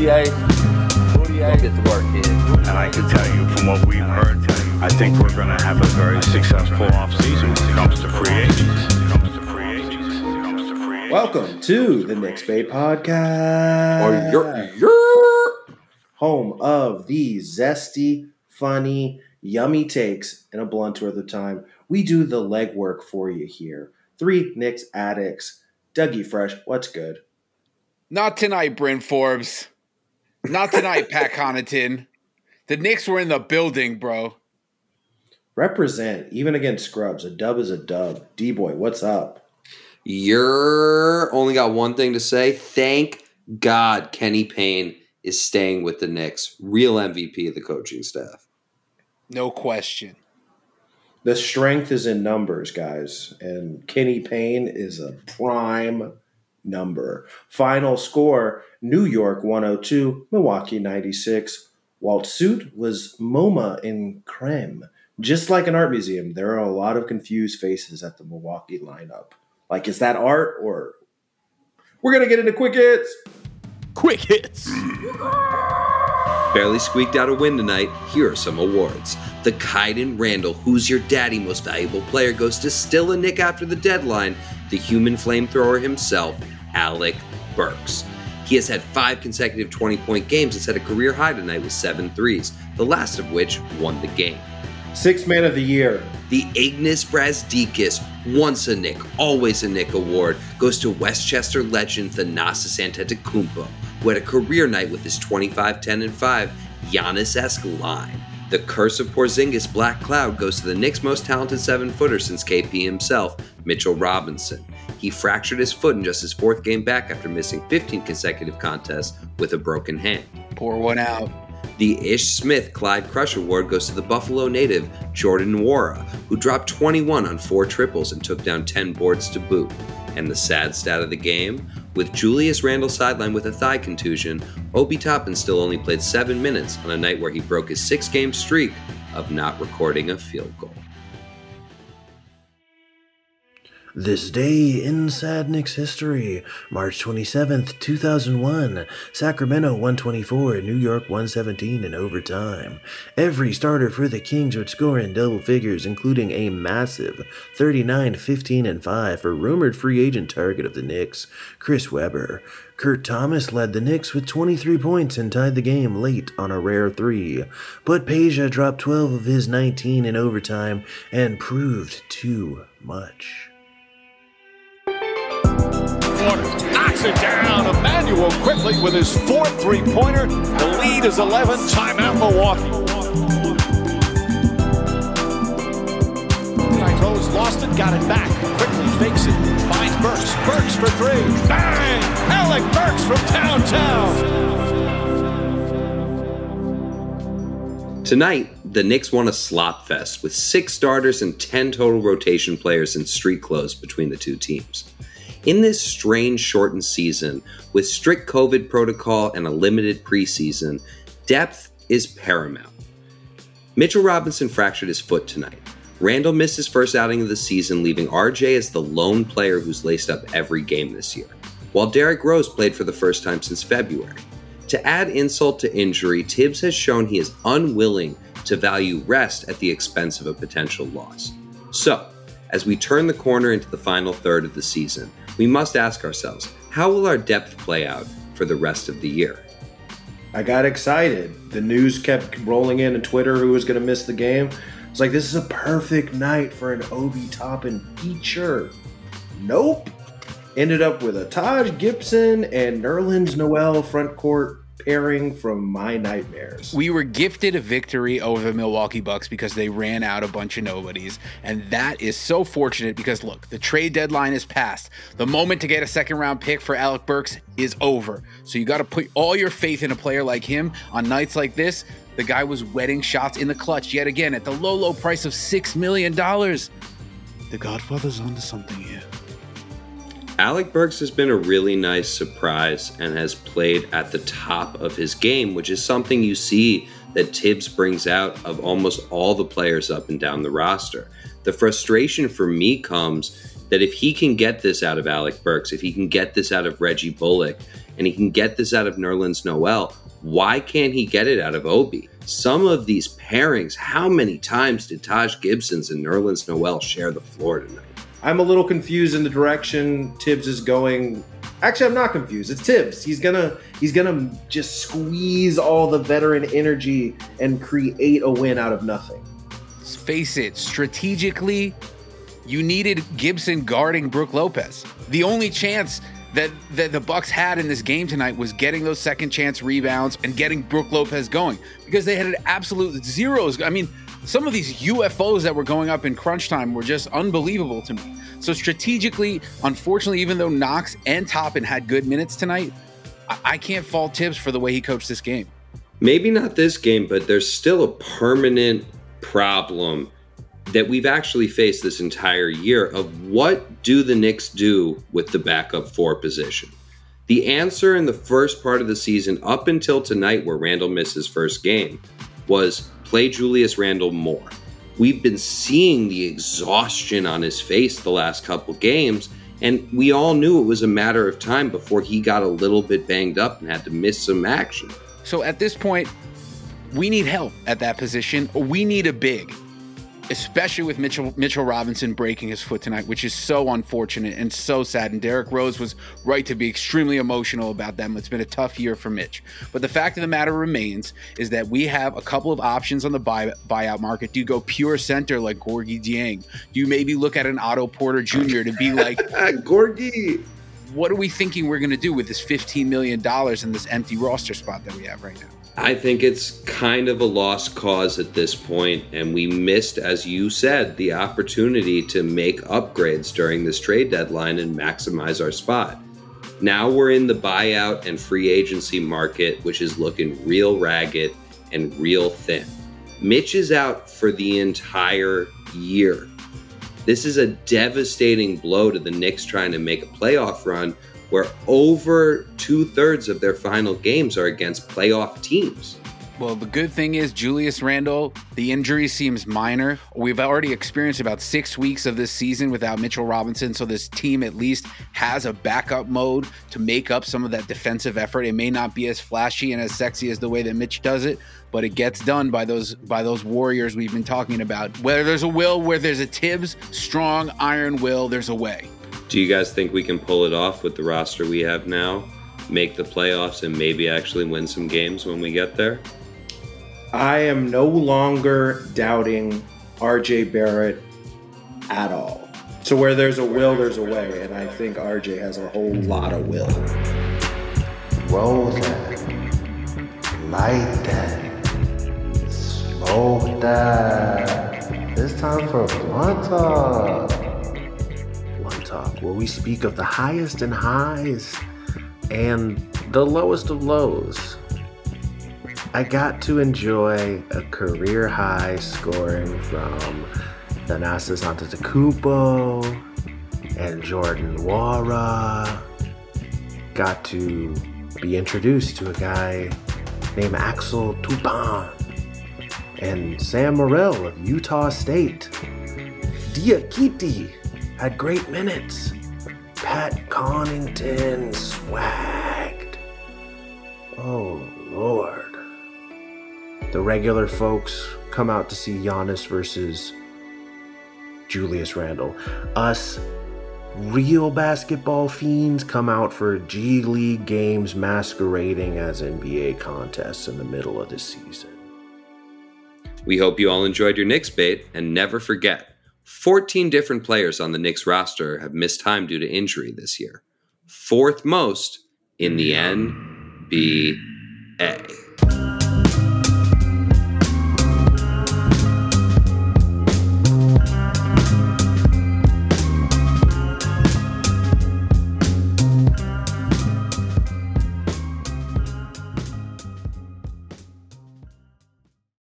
48, And I can tell you from what we've heard, I think we're going to have a very successful offseason when it comes to free agents. Welcome to the Knicks Bay Podcast. Or your, home of the zesty, funny, yummy takes and a blunt worth of time. We do the legwork for you here. Three Knicks addicts. Dougie Fresh, what's good? Not tonight, Bryn Forbes. Not tonight, Pat Connaughton. The Knicks were in the building, bro. Represent, even against Scrubs. A dub is a dub. D boy, what's up? You're only got one thing to say. Thank God Kenny Payne is staying with the Knicks. Real MVP of the coaching staff. No question. The strength is in numbers, guys. And Kenny Payne is a prime number. Final score New York 102, Milwaukee 96. Walt suit was MoMA in creme. Just like an art museum, there are a lot of confused faces at the Milwaukee lineup. Like, is that art or. We're going to get into quick hits. Quick hits. Barely squeaked out a win tonight. Here are some awards. The Kaiden Randall, who's your daddy most valuable player, goes to still a Knick after the deadline. The human flamethrower himself, Alec Burks. He has had five consecutive 20 point games and set a career high tonight with seven threes, the last of which won the game. Six man of the year. The Ignas Brazdeikis, once a Knick, always a Knick award, goes to Westchester legend Thanasis Antetokounmpo, who had a career night with his 25, 10, and 5 Giannis-esque line. The Curse of Porzingis Black Cloud goes to the Knicks' most talented seven-footer since KP himself, Mitchell Robinson. He fractured his foot in just his fourth game back after missing 15 consecutive contests with a broken hand. Pour one out. The Ish Smith Clyde Crush Award goes to the Buffalo native Jordan Nwora, who dropped 21 on four triples and took down 10 boards to boot. And the sad stat of the game? With Julius Randle sidelined with a thigh contusion, Obi Toppin still only played 7 minutes on a night where he broke his six game streak of not recording a field goal. This day in Sad Knicks history, March 27th, 2001, Sacramento 124, New York 117 in overtime. Every starter for the Kings would score in double figures, including a massive 39, 15, and 5 for rumored free agent target of the Knicks, Chris Webber. Kurt Thomas led the Knicks with 23 points and tied the game late on a rare three. But Peja dropped 12 of his 19 in overtime and proved too much. Knocks it down. Immanuel Quickley with his fourth three-pointer. The lead is 11. Timeout Milwaukee. Throws, lost it, got it back. Quickley fakes it. Finds Burks. Burks for three. Bang! Alec Burks from downtown. Tonight, the Knicks won a slop fest with six starters and 10 total rotation players in street clothes between the two teams. In this strange shortened season, with strict COVID protocol and a limited preseason, depth is paramount. Mitchell Robinson fractured his foot tonight. Randle missed his first outing of the season, leaving RJ as the lone player who's laced up every game this year, while Derrick Rose played for the first time since February. To add insult to injury, Thibs has shown he is unwilling to value rest at the expense of a potential loss. So, as we turn the corner into the final third of the season, we must ask ourselves how will our depth play out for the rest of the year? I got excited. The news kept rolling in on Twitter who was going to miss the game. It's like, this is a perfect night for an Obi Toppin feature. Nope. Ended up with a Taj Gibson and Nerlens Noel front court pairing from my nightmares. We were gifted a victory over the Milwaukee Bucks because they ran out a bunch of nobodies. And that is so fortunate because look, the trade deadline is passed. The moment to get a second round pick for Alec Burks is over. So you got to put all your faith in a player like him on nights like this. The guy was wetting shots in the clutch yet again at the low, low price of $6 million. The Godfather's onto something. Alec Burks has been a really nice surprise and has played at the top of his game, which is something you see that Thibs brings out of almost all the players up and down the roster. The frustration for me comes that if he can get this out of Alec Burks, if he can get this out of Reggie Bullock, and he can get this out of Nerlens Noel, why can't he get it out of Obi? some of these pairings, how many times did Taj Gibson's and Nerlens Noel share the floor tonight? I'm a little confused in the direction Thibs is going. Actually, I'm not confused. It's Thibs. He's gonna he's gonna just squeeze all the veteran energy and create a win out of nothing. Let's face it, strategically, you needed Gibson guarding Brook Lopez. The only chance that, that the Bucks had in this game tonight was getting those second chance rebounds and getting Brook Lopez going because they had an absolute zeros. I mean, some of these UFOs that were going up in crunch time were just unbelievable to me. So strategically, unfortunately, even though Knox and Toppin had good minutes tonight, I, can't fault Thibs for the way he coached this game. Maybe not this game, but there's still a permanent problem that we've actually faced this entire year of what do the Knicks do with the backup four position? The answer in the first part of the season, up until tonight, where Randle missed his first game, was play Julius Randle more. We've been seeing the exhaustion on his face the last couple games, and we all knew it was a matter of time before he got a little bit banged up and had to miss some action. So at this point, we need help at that position. We need a big especially with Mitchell Mitchell Robinson breaking his foot tonight, which is so unfortunate and so sad. And Derrick Rose was right to be extremely emotional about them. It's been a tough year for Mitch. But the fact of the matter remains is that we have a couple of options on the buy, buyout market. Do you go pure center like Gorgui Dieng? Do you maybe look at an Otto Porter Jr. to be like Gorgui? What are we thinking we're going to do with this $15 million in this empty roster spot that we have right now? I think it's kind of a lost cause at this point, and we missed, as you said, the opportunity to make upgrades during this trade deadline and maximize our spot. Now we're in the buyout and free agency market, which is looking real ragged and real thin. Mitch is out for the entire year. This is a devastating blow to the Knicks trying to make a playoff run where over two thirds of their final games are against playoff teams. Well, the good thing is Julius Randle, the injury seems minor. We've already experienced about six weeks of this season without Mitchell Robinson, so this team at least has a backup mode to make up some of that defensive effort. It may not be as flashy and as sexy as the way that Mitch does it, but it gets done by those by those warriors we've been talking about. Where there's a will, where there's a Thibs strong iron will, there's a way. Do you guys think we can pull it off with the roster we have now? Make the playoffs and maybe actually win some games when we get there? I am no longer doubting RJ Barrett at all. So where there's a will, there's a way, and I think RJ has a whole lot of will. Roll that. Light that. Smoke that. It's time for blunt talk. Where we speak of the highest and highs and the lowest of lows. I got to enjoy a career high scoring from Thanasis Antetokounmpo and Jordan Nwora. Got to be introduced to a guy named Axel Toupane and Sam Merrill of Utah State. Diakite had great minutes. Pat Connaughton swagged. Oh, Lord. The regular folks come out to see Giannis versus Julius Randle. Us real basketball fiends come out for G League games masquerading as NBA contests in the middle of the season. We hope you all enjoyed your Knicks bait and never forget 14 different players on the Knicks roster have missed time due to injury this year, fourth most in the NBA.